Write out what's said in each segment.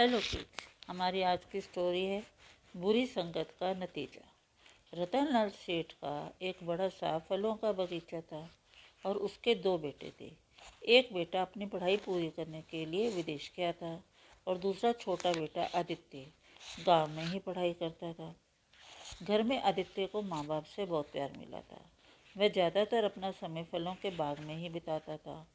Hello kids, हमारी आज की स्टोरी है बुरी संगत का नतीजा। रतनलाल सेठ का एक बड़ा सा फलों का बगीचा था और उसके दो बेटे थे। एक बेटा अपनी पढ़ाई पूरी करने के लिए विदेश गया था और दूसरा छोटा बेटा आदित्य गाँव में ही पढ़ाई करता था। घर में आदित्य को माँ बाप से बहुत प्यार मिला था। वह ज़्यादातर अपना समय फलों के बाग में ही बिताता था।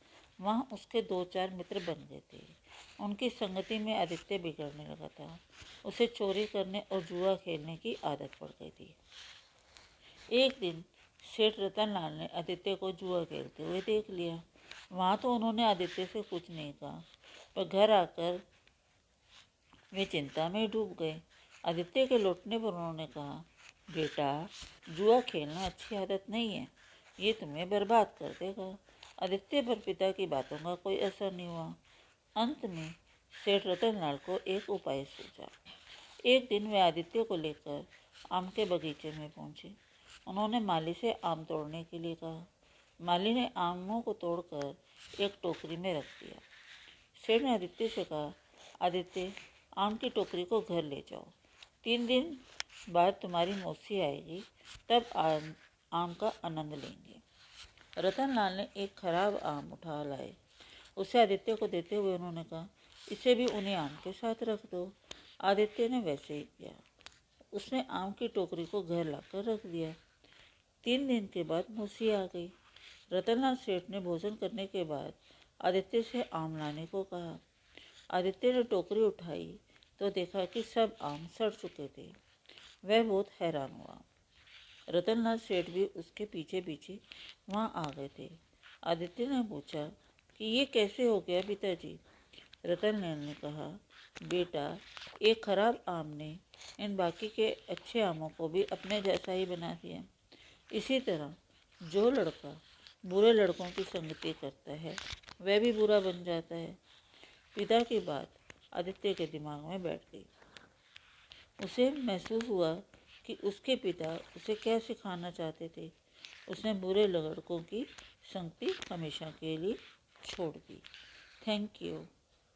वहाँ उसके दो चार मित्र बन गए थे। उनकी संगति में आदित्य बिगड़ने लगा था। उसे चोरी करने और जुआ खेलने की आदत पड़ गई थी। एक दिन, सेठ रतन लाल ने आदित्य को जुआ खेलते हुए देख लिया। वहाँ तो उन्होंने आदित्य से कुछ नहीं कहा, पर घर आकर वे चिंता में डूब गए। आदित्य के लौटने पर उन्होंने कहा, बेटा, जुआ खेलना अच्छी आदत नहीं है। ये तुम्हें बर्बाद कर देगा। आदित्य पर पिता की बातों का कोई असर नहीं हुआ। अंत में सेठ रतनलाल को एक उपाय सूझा। एक दिन वे आदित्य को लेकर आम के बगीचे में पहुँचे। उन्होंने माली से आम तोड़ने के लिए कहा। माली ने आमों को तोड़कर एक टोकरी में रख दिया। सेठ ने आदित्य से कहा आदित्य आम की टोकरी को घर ले जाओ। तीन दिन बाद तुम्हारी मौसी आएगी तब आम, आम का आनंद लेंगे। रतनलाल ने एक खराब आम उठा लाए। उसे आदित्य को देते हुए उन्होंने कहा, इसे भी उन्हें आम के साथ रख दो। आदित्य ने वैसे ही किया। उसने आम की टोकरी को घर लाकर रख दिया। तीन दिन के बाद मूसी आ गई। रतनलाल सेठ ने भोजन करने के बाद आदित्य से आम लाने को कहा। आदित्य ने टोकरी उठाई तो देखा कि सब आम सड़ चुके थे। वह बहुत हैरान हुआ। रतनलाल सेठ भी उसके पीछे पीछे वहाँ आ गए थे। आदित्य ने पूछा कि ये कैसे हो गया पिताजी? रतन रतनलाल ने कहा, बेटा, एक खराब आम ने इन बाकी के अच्छे आमों को भी अपने जैसा ही बना दिया। इसी तरह, जो लड़का बुरे लड़कों की संगति करता है, वह भी बुरा बन जाता है। पिता की बात आदित्य के दिमाग में बैठ गई। उसे महसूस हुआ कि उसके पिता उसे क्या सिखाना चाहते थे। उसने बुरे लड़कों की संगति हमेशा के लिए छोड़ दी। Thank you